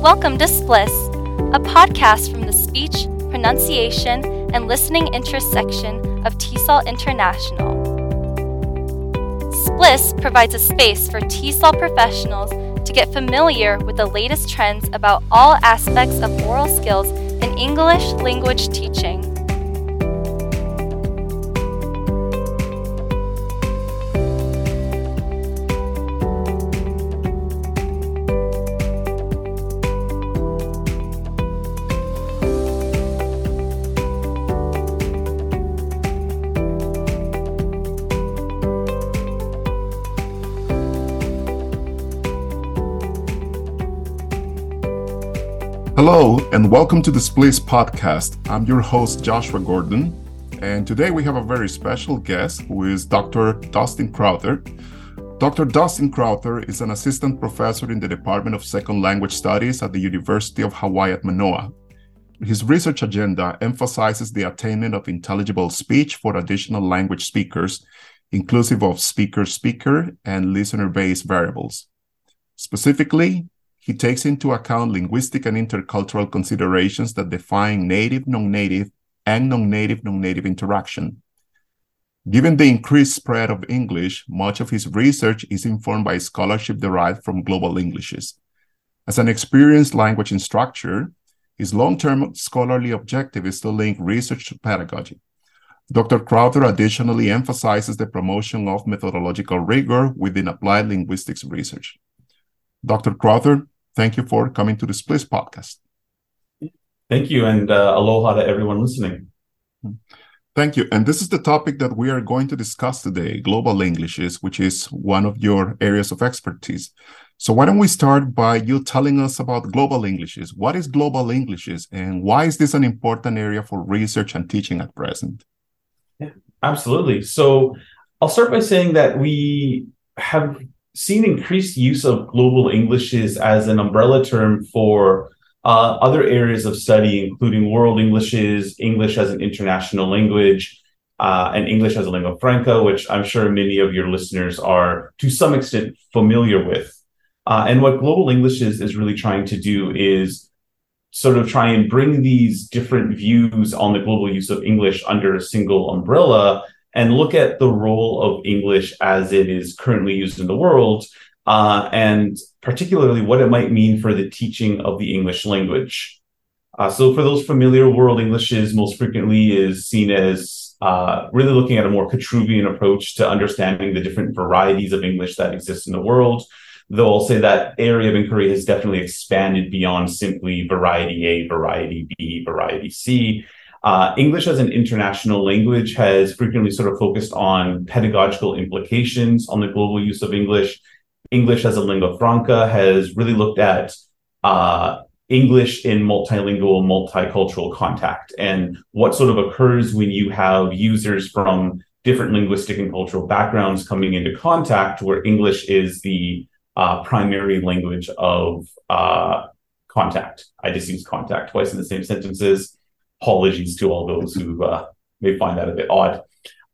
Welcome to SPLIS, a podcast from the Speech, Pronunciation, and Listening Interest section of TESOL International. SPLIS provides a space for TESOL professionals to get familiar with the latest trends about all aspects of oral skills in English language teaching. Hello, and welcome to the SPLIS podcast. I'm your host, Joshua Gordon, and today we have a very special guest who is Dr. Dustin Crowther. Dr. Dustin Crowther is an assistant professor in the Department of Second Language Studies at the University of Hawaii at Manoa. His research agenda emphasizes the attainment of intelligible speech for additional language speakers, inclusive of speaker speaker and listener based variables. Specifically, he takes into account linguistic and intercultural considerations that define native non native and non native non native interaction. Given the increased spread of English, much of his research is informed by scholarship derived from global Englishes. As an experienced language instructor, his long term scholarly objective is to link research to pedagogy. Dr. Crowther additionally emphasizes the promotion of methodological rigor within applied linguistics research. Dr. Crowther, thank you for coming to the SPLIS podcast. Thank you, and uh, aloha to everyone listening. Thank you. And this is the topic that we are going to discuss today global Englishes, which is one of your areas of expertise. So, why don't we start by you telling us about global Englishes? What is global Englishes, and why is this an important area for research and teaching at present? Yeah, absolutely. So, I'll start by saying that we have seen increased use of global Englishes as an umbrella term for uh, other areas of study, including world Englishes, English as an international language, uh, and English as a lingua franca, which I'm sure many of your listeners are to some extent familiar with. Uh, and what global Englishes is really trying to do is sort of try and bring these different views on the global use of English under a single umbrella and look at the role of English as it is currently used in the world, uh, and particularly what it might mean for the teaching of the English language. Uh, so, for those familiar, World Englishes most frequently is seen as uh, really looking at a more Kachruvian approach to understanding the different varieties of English that exist in the world. Though I'll say that area of inquiry has definitely expanded beyond simply variety A, variety B, variety C, uh, English as an international language has frequently sort of focused on pedagogical implications on the global use of English. English as a lingua franca has really looked at uh, English in multilingual, multicultural contact and what sort of occurs when you have users from different linguistic and cultural backgrounds coming into contact where English is the uh, primary language of uh, contact. I just use contact twice in the same sentences apologies to all those who uh, may find that a bit odd.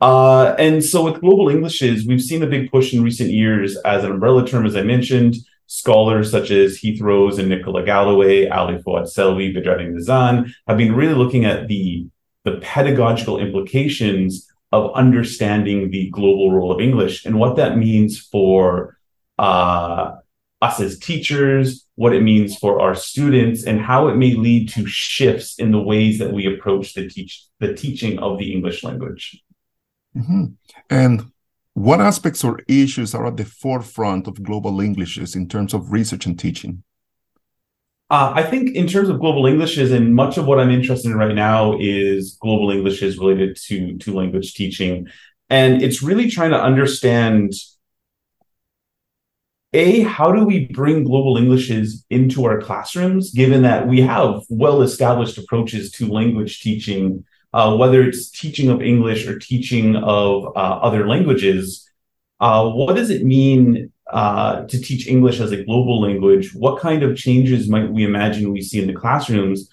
Uh, and so with global Englishes, we've seen a big push in recent years as an umbrella term, as I mentioned. Scholars such as Heath Rose and Nicola Galloway, Ali Fuad Selvi, Bedrettin Yazan have been really looking at the, the pedagogical implications of understanding the global role of English and what that means for uh, us as teachers, what it means for our students, and how it may lead to shifts in the ways that we approach the teach the teaching of the English language. Mm-hmm. And what aspects or issues are at the forefront of global Englishes in terms of research and teaching? Uh, I think in terms of global Englishes, and much of what I'm interested in right now is global Englishes related to to language teaching, and it's really trying to understand a how do we bring global englishes into our classrooms given that we have well established approaches to language teaching uh, whether it's teaching of english or teaching of uh, other languages? Uh, what does it mean uh, to teach english as a global language? What kind of changes might we imagine we see in the classrooms?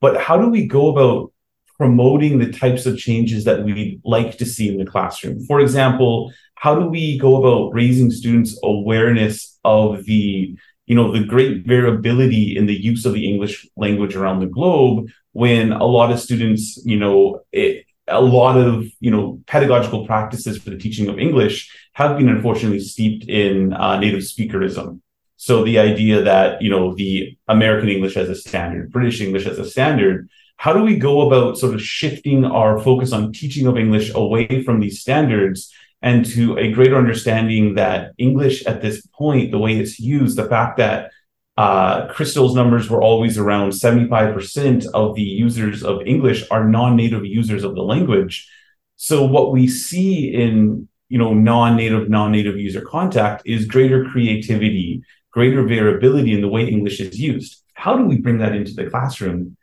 But how do we go about promoting the types of changes that we'd like to see in the classroom? For example how do we go about raising students awareness of the you know the great variability in the use of the english language around the globe when a lot of students you know it, a lot of you know pedagogical practices for the teaching of english have been unfortunately steeped in uh, native speakerism. So the idea that you know the american english as a standard british english as a standard how do we go about sort of shifting our focus on teaching of english away from these standards and to a greater understanding that English at this point, the way it's used, the fact that uh, Crystal's numbers were always around 75% of the users of English are non-native users of the language. So what we see in you know non-native non-native user contact is greater creativity, greater variability in the way English is used. How do we bring that into the classroom?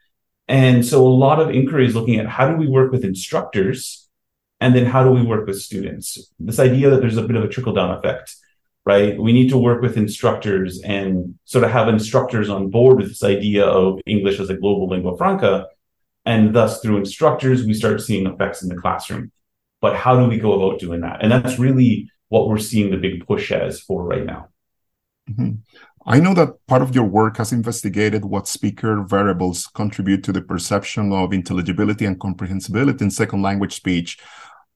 And so a lot of inquiry is looking at how do we work with instructors and then how do we work with students? This idea that there's a bit of a trickle down effect, right? We need to work with instructors and sort of have instructors on board with this idea of English as a global lingua franca. And thus, through instructors, we start seeing effects in the classroom. But how do we go about doing that? And that's really what we're seeing the big push as for right now. Mm-hmm. I know that part of your work has investigated what speaker variables contribute to the perception of intelligibility and comprehensibility in second language speech.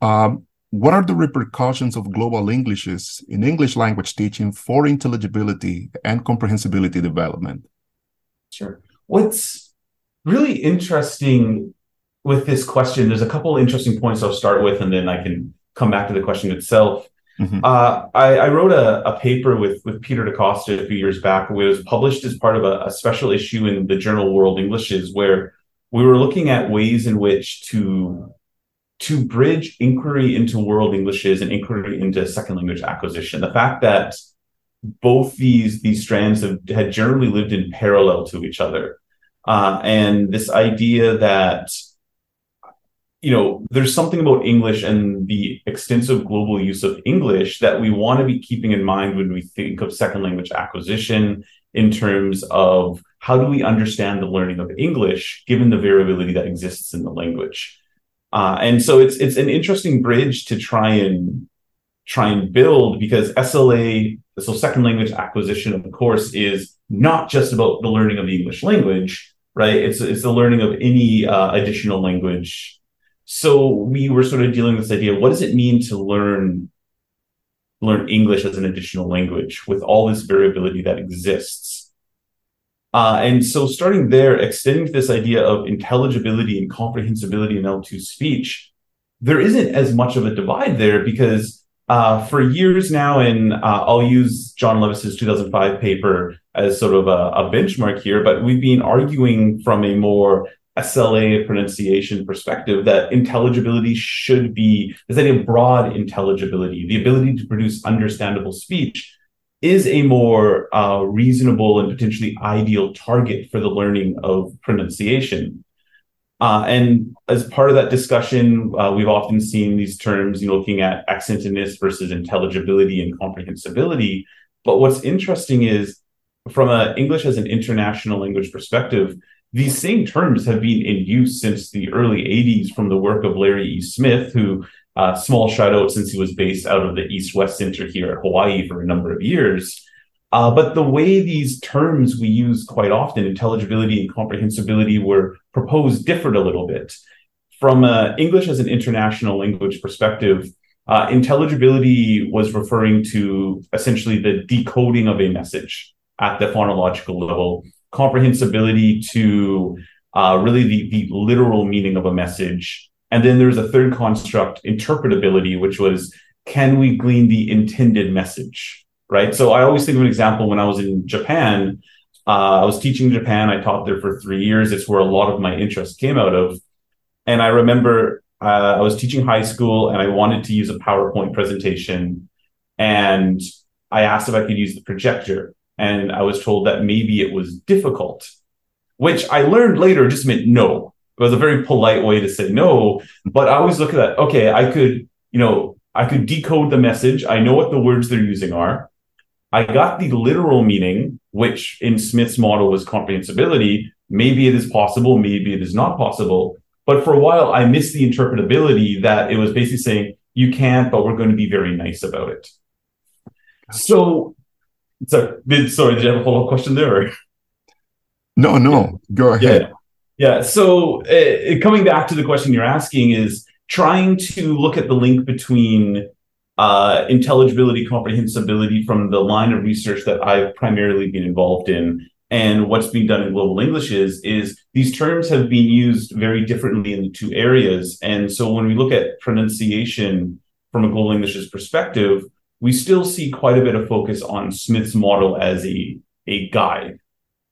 Um, what are the repercussions of global Englishes in English language teaching for intelligibility and comprehensibility development? Sure. What's really interesting with this question, there's a couple interesting points I'll start with, and then I can come back to the question itself. Mm-hmm. Uh, I, I, wrote a, a, paper with with Peter DeCosta a few years back. It was published as part of a, a special issue in the journal World Englishes, where we were looking at ways in which to to bridge inquiry into world Englishes and inquiry into second language acquisition. The fact that both these these strands have, had generally lived in parallel to each other, uh, and this idea that you know there's something about English and the extensive global use of English that we want to be keeping in mind when we think of second language acquisition in terms of how do we understand the learning of English given the variability that exists in the language. Uh, and so it's it's an interesting bridge to try and try and build because SLA, so second language acquisition, of course, is not just about the learning of the English language, right? It's it's the learning of any uh, additional language. So we were sort of dealing with this idea: what does it mean to learn learn English as an additional language with all this variability that exists? Uh, and so starting there, extending to this idea of intelligibility and comprehensibility in L2 speech, there isn't as much of a divide there because uh, for years now, and uh, I'll use John Levis's 2005 paper as sort of a, a, benchmark here, but we've been arguing from a more SLA pronunciation perspective that intelligibility should be this idea of broad intelligibility, the ability to produce understandable speech is a more uh, reasonable and potentially ideal target for the learning of pronunciation. Uh, and as part of that discussion, uh, we've often seen these terms, you know, looking at accentedness versus intelligibility and comprehensibility. But what's interesting is, from an English as an international language perspective, these same terms have been in use since the early 80s from the work of Larry E. Smith, who uh, small shout out since he was based out of the East West Center here at Hawaii for a number of years. Uh, but the way these terms we use quite often, intelligibility and comprehensibility, were proposed differed a little bit. From uh, English as an international language perspective, uh, intelligibility was referring to essentially the decoding of a message at the phonological level, comprehensibility to uh, really the, the literal meaning of a message and then there's a third construct, interpretability, which was can we glean the intended message? Right. So I always think of an example when I was in Japan. Uh, I was teaching in Japan. I taught there for three years. It's where a lot of my interest came out of. And I remember uh, I was teaching high school and I wanted to use a PowerPoint presentation. And I asked if I could use the projector. And I was told that maybe it was difficult, which I learned later just meant no. It was a very polite way to say no. But I always look at that. Okay, I could, you know, I could decode the message. I know what the words they're using are. I got the literal meaning, which in Smith's model was comprehensibility. Maybe it is possible, maybe it is not possible. But for a while, I missed the interpretability that it was basically saying, you can't, but we're going to be very nice about it. So So, did, sorry, did you have a follow up question there? Or? No, no, go ahead. Yeah. yeah. So, uh, coming back to the question you're asking is trying to look at the link between uh, intelligibility, comprehensibility from the line of research that I've primarily been involved in and what's being done in global Englishes, is these terms have been used very differently in the two areas. And so when we look at pronunciation from a global Englishes perspective, we still see quite a bit of focus on Smith's model as a, a guide,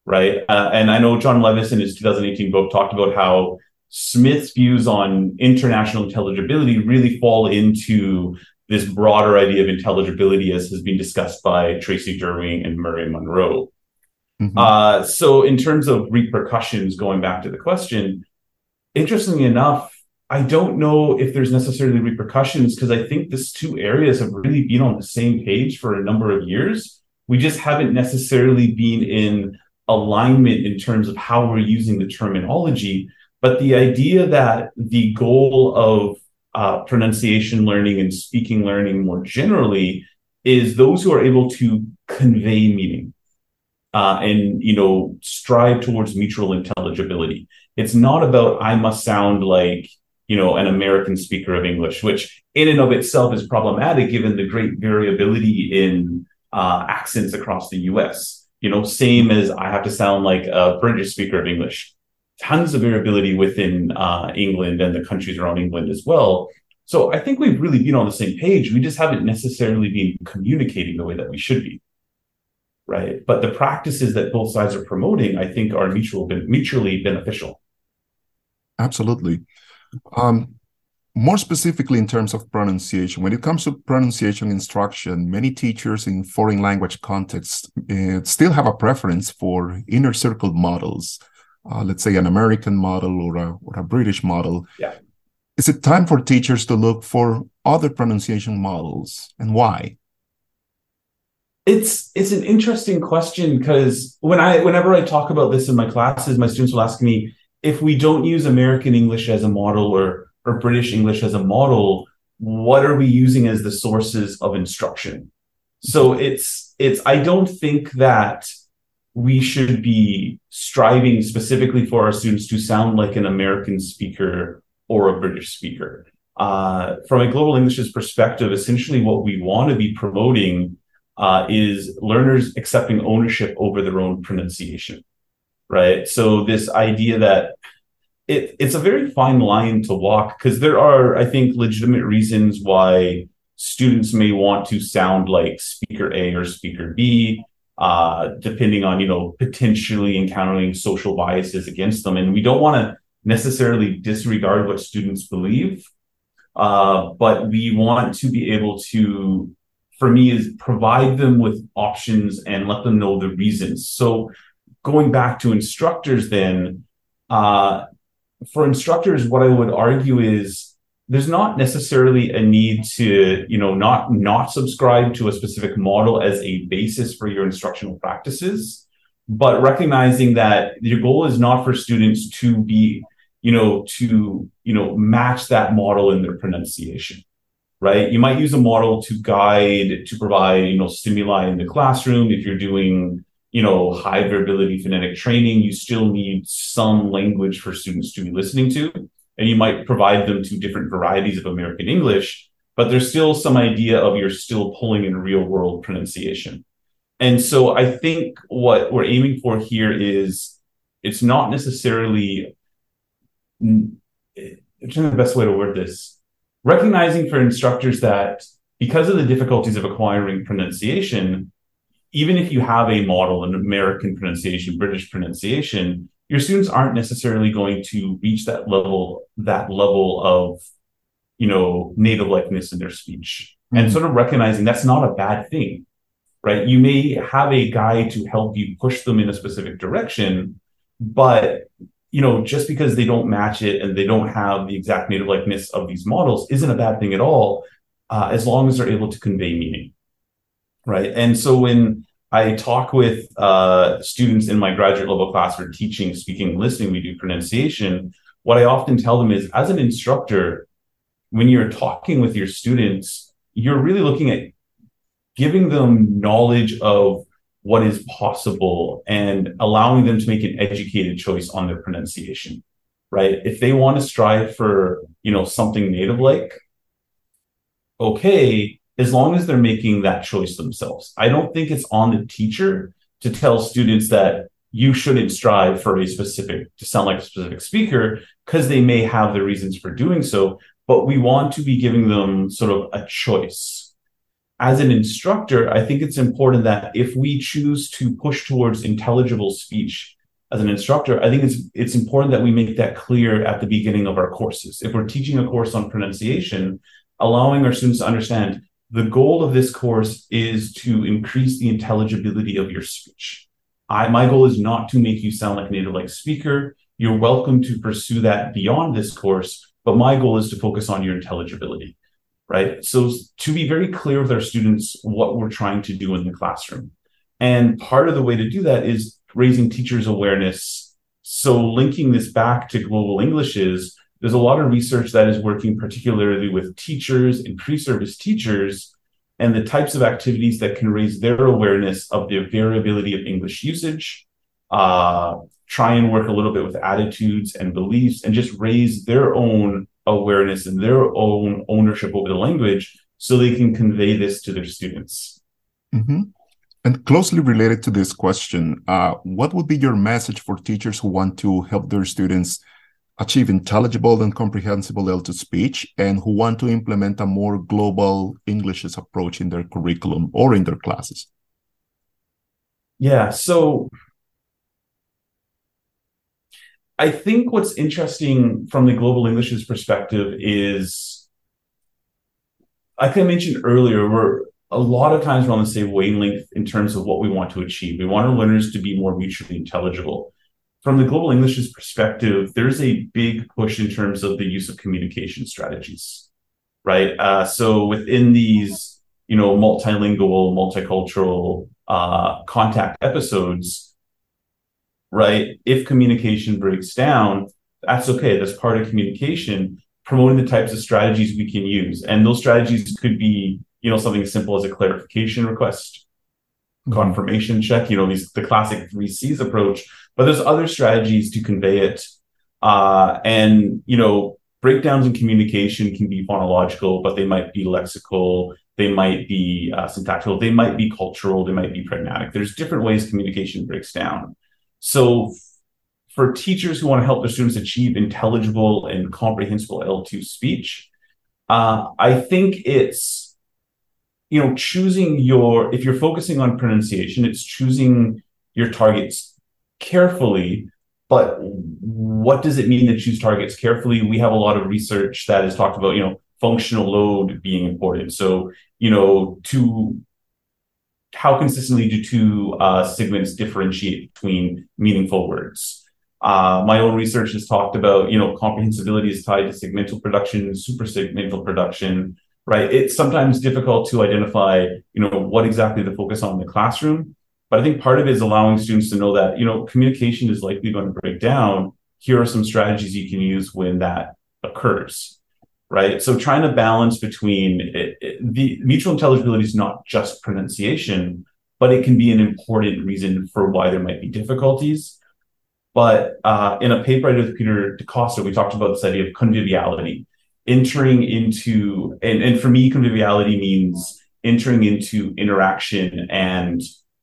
right? Uh, and I know John Levis in his 2018 book talked about how Smith's views on international intelligibility really fall into this broader idea of intelligibility as has been discussed by Tracey Derwing and Murray Munro. Mm-hmm. Uh, so, in terms of repercussions, going back to the question, interestingly enough, I don't know if there's necessarily repercussions because I think these two areas have really been on the same page for a number of years. We just haven't necessarily been in alignment in terms of how we're using the terminology. But the idea that the goal of uh, pronunciation learning and speaking learning more generally is those who are able to convey meaning uh, and you know strive towards mutual intelligibility. It's not about I must sound like you know an American speaker of English, which in and of itself is problematic given the great variability in uh, accents across the U.S. You know, same as I have to sound like a British speaker of English tons of variability within uh, England and the countries around England as well. So I think we've really been on the same page. We just haven't necessarily been communicating the way that we should be. Right. But the practices that both sides are promoting, I think, are mutual, mutually beneficial. Absolutely. Um, more specifically, in terms of pronunciation, when it comes to pronunciation instruction, many teachers in foreign language contexts uh, still have a preference for inner circle models uh, let's say an American model or a, or a British model. Yeah. Is it time for teachers to look for other pronunciation models and why? It's it's an interesting question because when I whenever I talk about this in my classes, my students will ask me if we don't use American English as a model or or British English as a model, what are we using as the sources of instruction? So it's it's I don't think that we should be striving specifically for our students to sound like an American speaker or a British speaker. Uh, from a global Englishes perspective, essentially what we want to be promoting uh, is learners accepting ownership over their own pronunciation, right? So this idea that it, it's a very fine line to walk because there are, I think, legitimate reasons why students may want to sound like speaker A or speaker B uh, depending on you know potentially encountering social biases against them and we don't want to necessarily disregard what students believe uh, but we want to be able to for me is provide them with options and let them know the reasons so going back to instructors then uh, for instructors what i would argue is there's not necessarily a need to you know not not subscribe to a specific model as a basis for your instructional practices but recognizing that your goal is not for students to be you know to you know match that model in their pronunciation right? You might use a model to guide to provide you know stimuli in the classroom if you're doing you know high variability phonetic training you still need some language for students to be listening to and you might provide them to different varieties of American English, but there's still some idea of you're still pulling in real world pronunciation. And so I think what we're aiming for here is it's not necessarily I'm trying the best way to word this. Recognizing for instructors that because of the difficulties of acquiring pronunciation, even if you have a model, an American pronunciation, British pronunciation, your students aren't necessarily going to reach that level that level of you know native likeness in their speech. Mm-hmm. and sort of recognizing that's not a bad thing right? You may have a guide to help you push them in a specific direction but you know just because they don't match it and they don't have the exact native likeness of these models isn't a bad thing at all uh, as long as they're able to convey meaning right and so when I talk with uh, students in my graduate level class for teaching, speaking, listening. We do pronunciation. What I often tell them is, as an instructor, when you're talking with your students, you're really looking at giving them knowledge of what is possible and allowing them to make an educated choice on their pronunciation right if they want to strive for you know something native like okay as long as they're making that choice themselves i don't think it's on the teacher to tell students that you shouldn't strive for a specific to sound like a specific speaker because they may have the reasons for doing so but we want to be giving them sort of a choice as an instructor, I think it's important that if we choose to push towards intelligible speech as an instructor, I think it's it's important that we make that clear at the beginning of our courses. If we're teaching a course on pronunciation, allowing our students to understand the goal of this course is to increase the intelligibility of your speech. I, my goal is not to make you sound like a native like speaker. You're welcome to pursue that beyond this course, but my goal is to focus on your intelligibility right? So to be very clear with our students what we're trying to do in the classroom. And part of the way to do that is raising teachers' awareness. So linking this back to global Englishes there's a lot of research that is working particularly with teachers and pre-service teachers and the types of activities that can raise their awareness of the variability of English usage, uh, try and work a little bit with attitudes and beliefs, and just raise their own awareness and their own ownership over the language so they can convey this to their students. Mm-hmm. And closely related to this question, uh, what would be your message for teachers who want to help their students achieve intelligible and comprehensible L2 speech and who want to implement a more global English approach in their curriculum or in their classes? Yeah, so I think what's interesting from the global Englishes perspective is, like I mentioned earlier, we're a lot of times we're on the same wavelength in terms of what we want to achieve. We want our learners to be more mutually intelligible. From the global Englishes perspective, there's a big push in terms of the use of communication strategies, right? Uh, so within these, you know, multilingual, multicultural uh, contact episodes, right? If communication breaks down, that's okay. That's part of communication, promoting the types of strategies we can use. And those strategies could be, you know, something as simple as a clarification request. Confirmation check, you know, these the classic three C's approach. But there's other strategies to convey it. Uh, and, you know, breakdowns in communication can be phonological, but they might be lexical, they might be uh, syntactical, they might be cultural, they might be pragmatic. There's different ways communication breaks down. So for teachers who want to help their students achieve intelligible and comprehensible L2 speech, uh, I think it's you know choosing your if you're focusing on pronunciation, it's choosing your targets carefully. But what does it mean to choose targets carefully? We have a lot of research that has talked about you know functional load being important. So you know to how consistently do two uh, segments differentiate between meaningful words? Uh, my own research has talked about, you know, comprehensibility is tied to segmental production, suprasegmental production, right? It's sometimes difficult to identify, you know, what exactly to focus on in the classroom. But I think part of it is allowing students to know that, you know, communication is likely going to break down. Here are some strategies you can use when that occurs right? So trying to balance between it, it, the mutual intelligibility is not just pronunciation, but it can be an important reason for why there might be difficulties. But uh, in a paper I did with Peter DeCosta, we talked about this idea of conviviality, entering into, and, and for me, conviviality means entering into interaction and,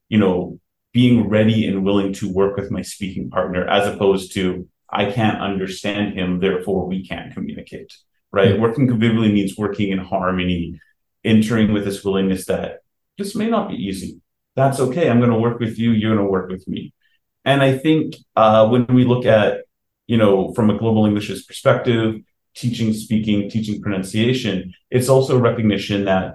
you know, being ready and willing to work with my speaking partner as opposed to, I can't understand him, therefore we can't communicate right? Mm-hmm. Working convivially means working in harmony, entering with this willingness that this may not be easy. That's okay. I'm going to work with you. You're going to work with me. And I think uh, when we look at, you know, from a global Englishes perspective, teaching, speaking, teaching pronunciation, it's also recognition that,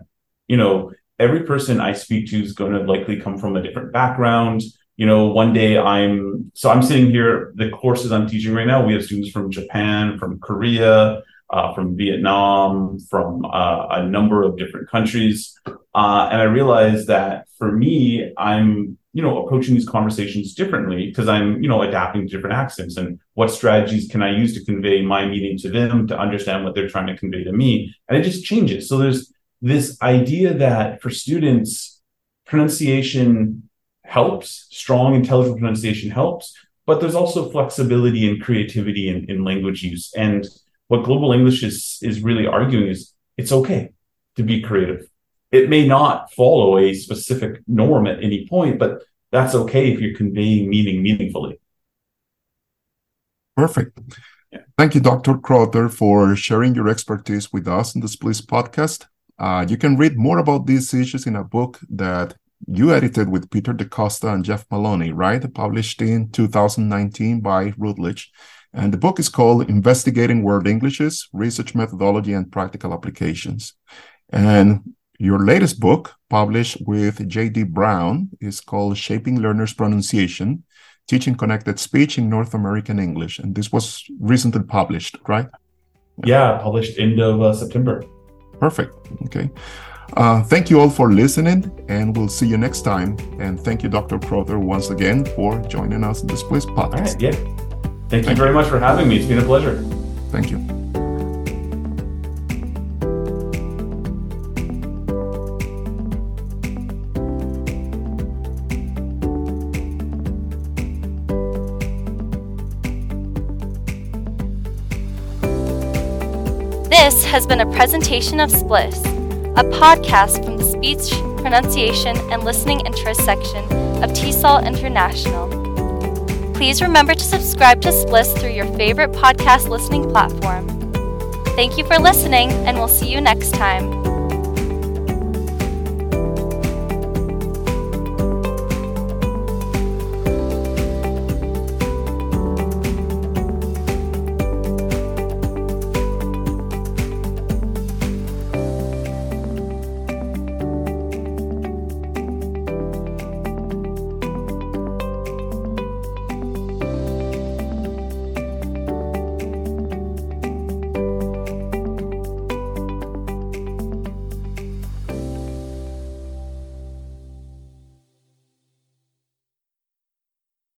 you know, every person I speak to is going to likely come from a different background. You know, one day I'm, so I'm sitting here, the courses I'm teaching right now, we have students from Japan, from Korea, uh, from Vietnam, from uh, a number of different countries. Uh, and I realized that for me, I'm, you know, approaching these conversations differently because I'm, you know, adapting to different accents and what strategies can I use to convey my meaning to them to understand what they're trying to convey to me. And it just changes. So there's this idea that for students, pronunciation helps. Strong, intelligent pronunciation helps, but there's also flexibility and creativity in, in language use. And what Global Englishes is really arguing is it's okay to be creative. It may not follow a specific norm at any point, but that's okay if you're conveying meaning meaningfully. Perfect. Yeah. Thank you, Dr. Crowther, for sharing your expertise with us in the SPLIS podcast. Uh, you can read more about these issues in a book that you edited with Peter DeCosta and Jeff Maloney, right? Published in 2019 by Routledge. And the book is called Investigating World Englishes Research Methodology and Practical Applications. And your latest book, published with J.D. Brown, is called Shaping Learners' Pronunciation Teaching Connected Speech in North American English. And this was recently published, right? Yeah, published end of uh, September. Perfect. Okay. Uh, thank you all for listening, and we'll see you next time. And thank you, Dr. Crowther, once again for joining us in this SPLIS podcast. All right, yeah. Thank, thank you very you. much for having me. It's been a pleasure. Thank you. Has been a presentation of SPLIS, a podcast from the Speech, Pronunciation, and Listening Interest section of TESOL International. Please remember to subscribe to SPLIS through your favorite podcast listening platform. Thank you for listening, and we'll see you next time.